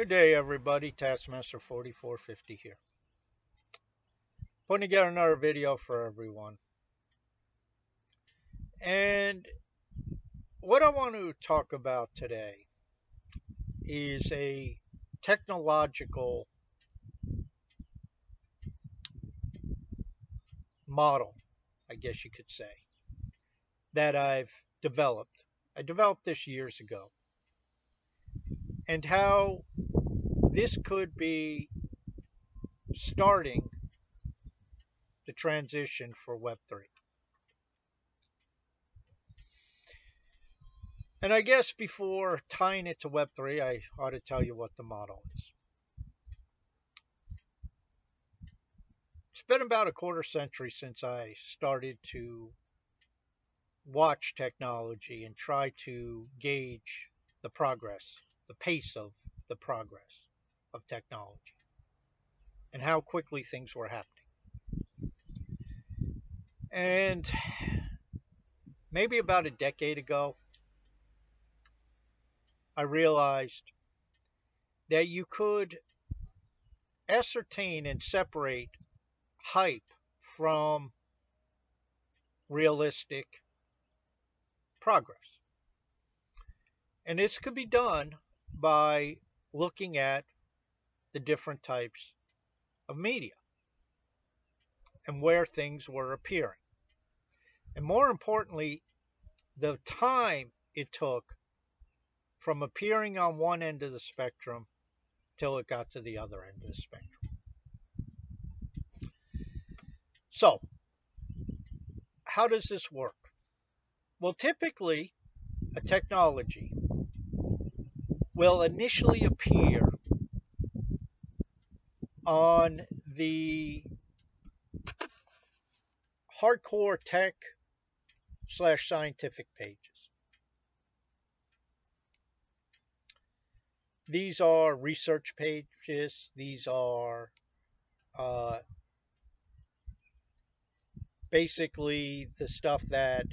Good day, everybody. Taskmaster 4450 here. Putting together another video for everyone. And what I want to talk about today is a technological model, I guess you could say, that I've developed. I developed this years ago. And how this could be starting the transition for Web3. And I guess before tying it to Web3, I ought to tell you what the model is. It's been about a quarter century since I started to watch technology and try to gauge the progress, the pace of the progress of technology and how quickly things were happening. And maybe about a decade ago, I realized that you could ascertain and separate hype from realistic progress. And this could be done by looking at the different types of media and where things were appearing. And more importantly, the time it took from appearing on one end of the spectrum till it got to the other end of the spectrum. So, how does this work? Well, typically, a technology will initially appear on the hardcore tech slash scientific pages. These are research pages. These are uh, basically the stuff that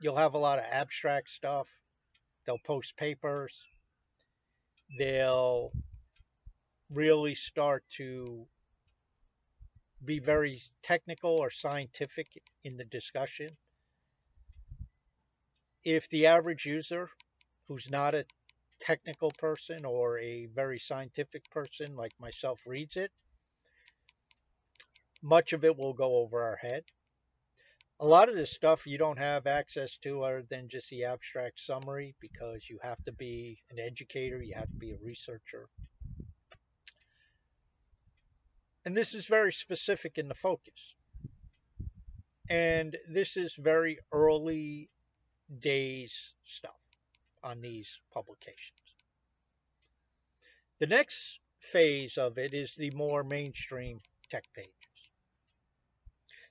you'll have a lot of abstract stuff. They'll post papers. They'll really start to be very technical or scientific in the discussion. If the average user who's not a technical person or a very scientific person like myself reads it, much of it will go over our head. A lot of this stuff you don't have access to other than just the abstract summary because you have to be an educator, you have to be a researcher. And this is very specific in the focus. And this is very early days stuff on these publications. The next phase of it is the more mainstream tech pages.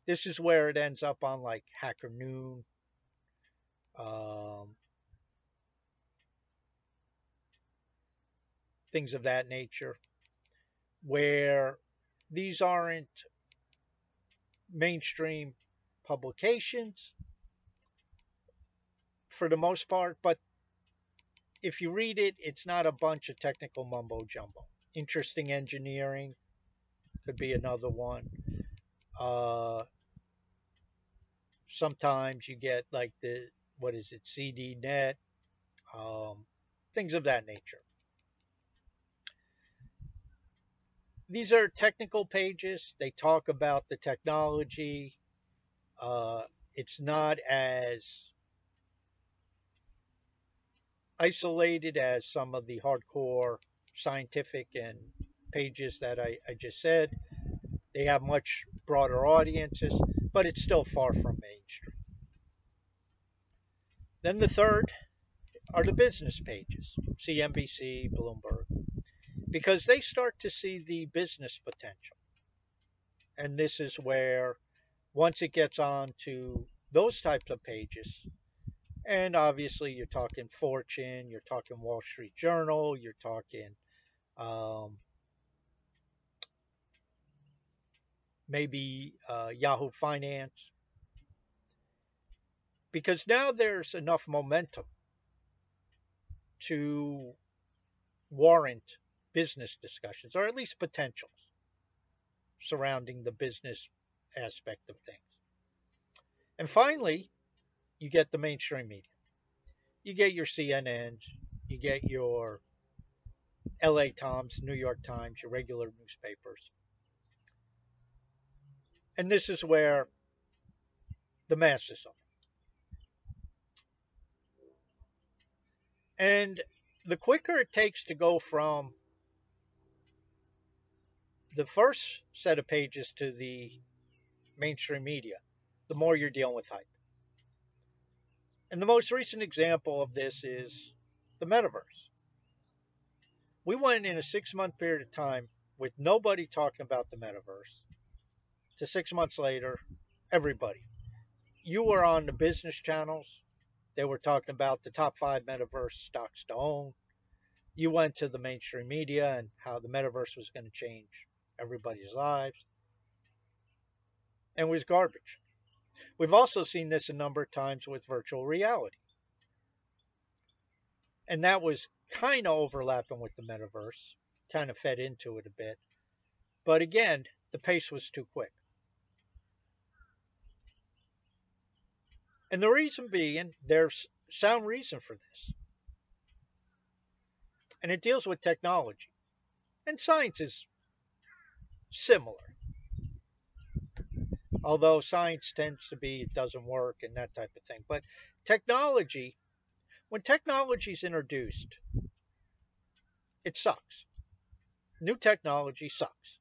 This is where it ends up on like Hacker Noon, um, things of that nature, where these aren't mainstream publications for the most part, but if you read it, it's not a bunch of technical mumbo jumbo. Interesting engineering could be another one. Uh, sometimes you get like the what is it, ZDNet, um, things of that nature. These are technical pages. They talk about the technology. Uh, it's not as isolated as some of the hardcore scientific and pages that I, I just said. They have much broader audiences, but it's still far from mainstream. Then the third are the business pages, CNBC, Bloomberg because they start to see the business potential. And this is where, once it gets on to those types of pages, and obviously you're talking Fortune, you're talking Wall Street Journal, you're talking um, maybe uh, Yahoo Finance, because now there's enough momentum to warrant business discussions, or at least potentials surrounding the business aspect of things. And finally, you get the mainstream media. You get your CNNs, you get your LA Times, New York Times, your regular newspapers. And this is where the masses are. And the quicker it takes to go from the first set of pages to the mainstream media, the more you're dealing with hype. And the most recent example of this is the metaverse. We went in a six month period of time with nobody talking about the metaverse to six months later, everybody. You were on the business channels, they were talking about the top five metaverse stocks to own. You went to the mainstream media and how the metaverse was going to change everybody's lives. And was garbage. We've also seen this a number of times with virtual reality. And that was kind of overlapping with the metaverse, kind of fed into it a bit. But again, the pace was too quick. And the reason being, there's sound reason for this. And it deals with technology. And science is similar. Although science tends to be it doesn't work and that type of thing. But technology, when technology is introduced, it sucks. New technology sucks.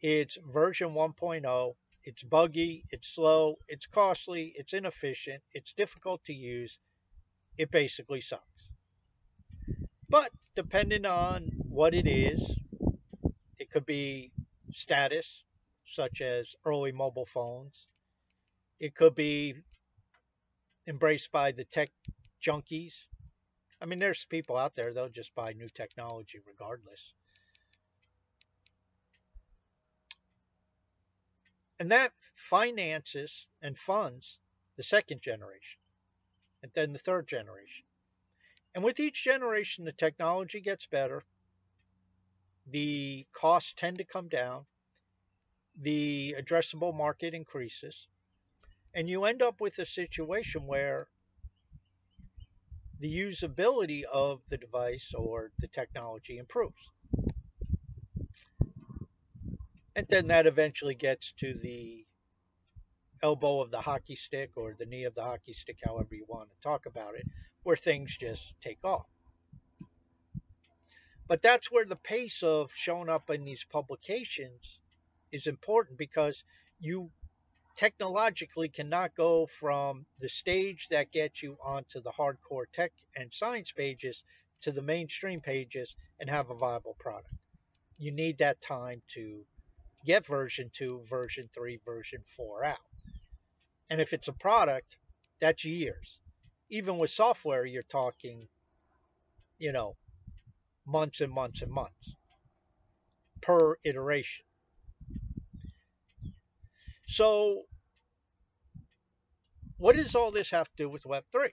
It's version 1.0 it's buggy, it's slow, it's costly, it's inefficient, it's difficult to use. It basically sucks. But depending on what it is, could be status, such as early mobile phones. It could be embraced by the tech junkies. I mean, there's people out there, they'll just buy new technology regardless. And that finances and funds the second generation and then the third generation. And with each generation, the technology gets better, the costs tend to come down, the addressable market increases, and you end up with a situation where the usability of the device or the technology improves and then that eventually gets to the elbow of the hockey stick or the knee of the hockey stick, however you want to talk about it, where things just take off. But that's where the pace of showing up in these publications is important because you technologically cannot go from the stage that gets you onto the hardcore tech and science pages to the mainstream pages and have a viable product. You need that time to get version 2, version 3, version 4 out. And if it's a product, that's years. Even with software, you're talking, you know, months and months and months per iteration. So, what does all this have to do with Web3?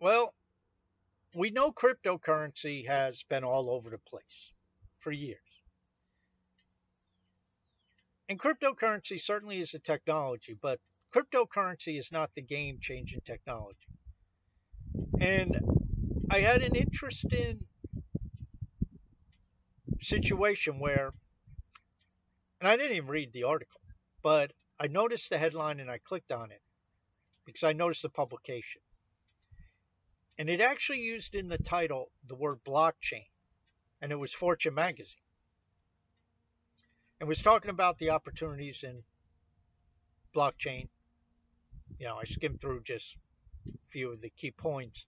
Well, we know cryptocurrency has been all over the place for years. And cryptocurrency certainly is a technology, but cryptocurrency is not the game changing technology. And I had an interesting situation where, and I didn't even read the article, but I noticed the headline and I clicked on it because I noticed the publication. And it actually used in the title the word blockchain, and it was Fortune magazine and it was talking about the opportunities in blockchain. You know, I skimmed through just a few of the key points.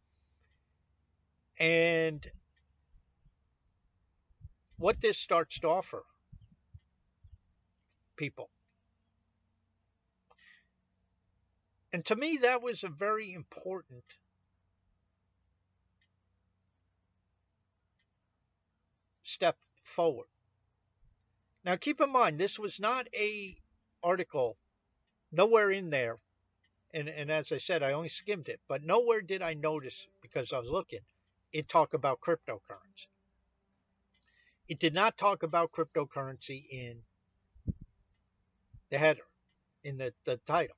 And what this starts to offer people. And to me, that was a very important step forward. Now keep in mind, this was not a article, nowhere in there, and, and as I said, I only skimmed it, but nowhere did I notice, because I was looking, it talked about cryptocurrency. It did not talk about cryptocurrency in the header, in the, the title.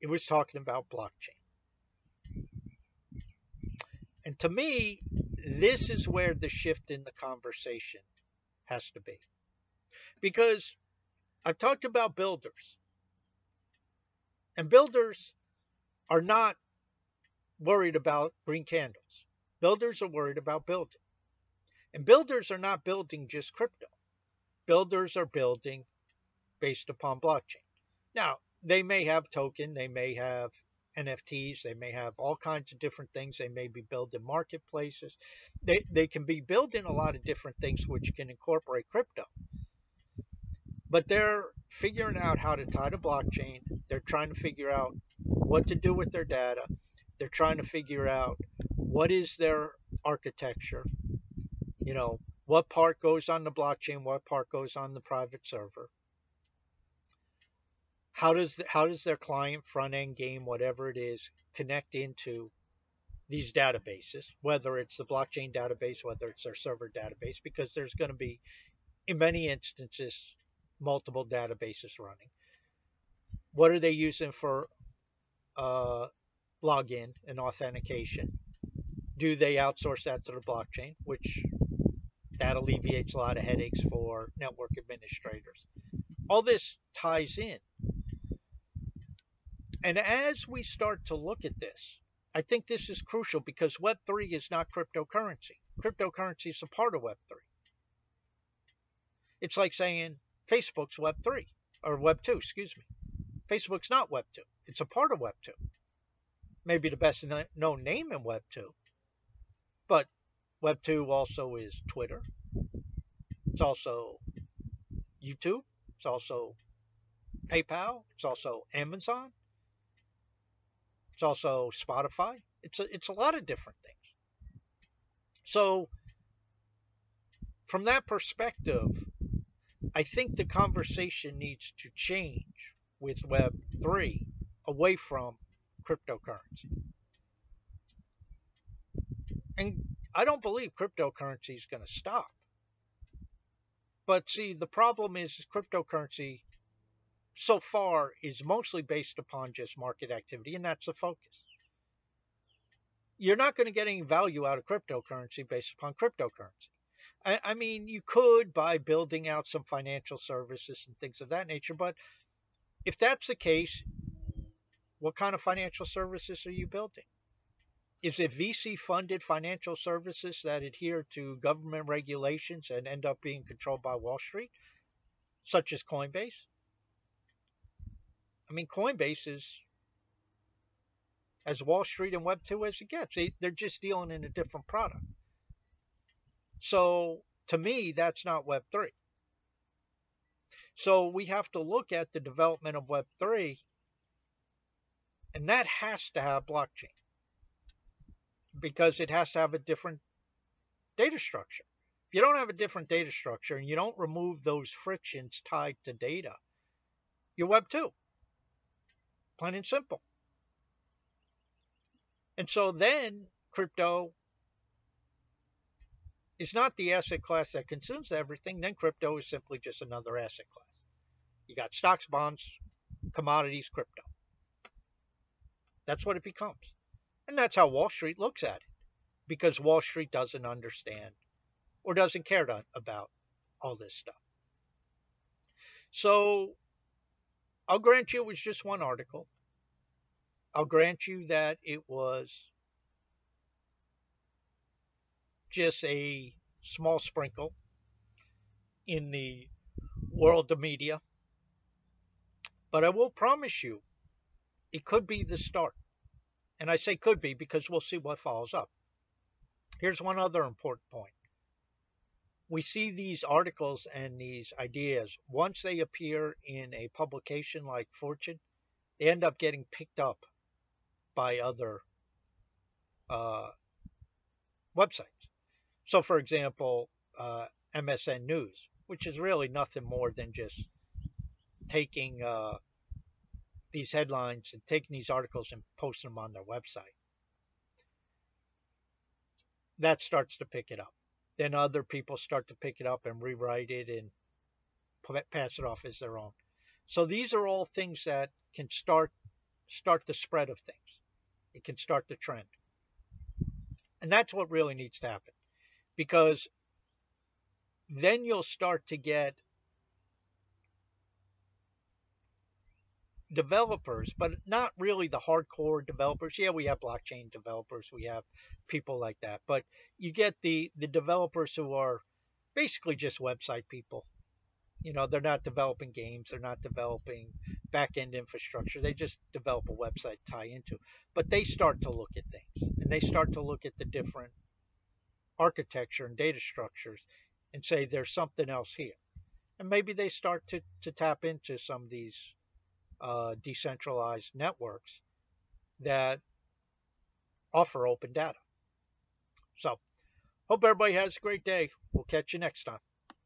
It was talking about blockchain. And to me, this is where the shift in the conversation has to be. Because I've talked about builders, and builders are not worried about green candles. Builders are worried about building. And builders are not building just crypto. Builders are building based upon blockchain. Now, they may have token, they may have NFTs. They may have all kinds of different things. They may be building marketplaces. They, they can be building a lot of different things which can incorporate crypto. But they're figuring out how to tie to blockchain. They're trying to figure out what to do with their data. They're trying to figure out what is their architecture. You know, what part goes on the blockchain, what part goes on the private server how does the, how does their client front end game whatever it is connect into these databases whether it's the blockchain database whether it's their server database because there's going to be in many instances multiple databases running what are they using for uh, login and authentication do they outsource that to the blockchain which that alleviates a lot of headaches for network administrators all this ties in and as we start to look at this, I think this is crucial because Web3 is not cryptocurrency. Cryptocurrency is a part of Web3. It's like saying Facebook's Web3 or Web2, excuse me. Facebook's not Web2. It's a part of Web2. Maybe the best known name in Web2. But Web2 also is Twitter. It's also YouTube. It's also PayPal. It's also Amazon. It's also Spotify. It's a, it's a lot of different things. So, from that perspective, I think the conversation needs to change with Web3 away from cryptocurrency. And I don't believe cryptocurrency is going to stop. But see, the problem is, is cryptocurrency so far is mostly based upon just market activity, and that's the focus. You're not going to get any value out of cryptocurrency based upon cryptocurrency. I, I mean, you could by building out some financial services and things of that nature, but if that's the case, what kind of financial services are you building? Is it VC funded financial services that adhere to government regulations and end up being controlled by Wall Street, such as Coinbase? I mean, Coinbase is as Wall Street and Web 2 as it gets. They, they're just dealing in a different product. So to me, that's not Web 3. So we have to look at the development of Web 3, and that has to have blockchain because it has to have a different data structure. If you don't have a different data structure and you don't remove those frictions tied to data, you're Web 2 plain and simple. And so then crypto is not the asset class that consumes everything, then crypto is simply just another asset class. You got stocks, bonds, commodities, crypto. That's what it becomes. And that's how Wall Street looks at it because Wall Street doesn't understand or doesn't care to, about all this stuff. So I'll grant you it was just one article. I'll grant you that it was just a small sprinkle in the world of media. But I will promise you, it could be the start. And I say could be because we'll see what follows up. Here's one other important point we see these articles and these ideas once they appear in a publication like Fortune, they end up getting picked up by other uh, websites. So, for example, uh, MSN News, which is really nothing more than just taking uh, these headlines and taking these articles and posting them on their website. that starts to pick it up. Then other people start to pick it up and rewrite it and pass it off as their own. So these are all things that can start start the spread of things. It can start the trend. And that's what really needs to happen. Because then you'll start to get developers, but not really the hardcore developers. Yeah, we have blockchain developers, we have people like that, but you get the the developers who are basically just website people. You know, they're not developing games, they're not developing back end infrastructure. They just develop a website to tie into. But they start to look at things and they start to look at the different architecture and data structures and say there's something else here. And maybe they start to, to tap into some of these uh, decentralized networks that offer open data. So, hope everybody has a great day. We'll catch you next time.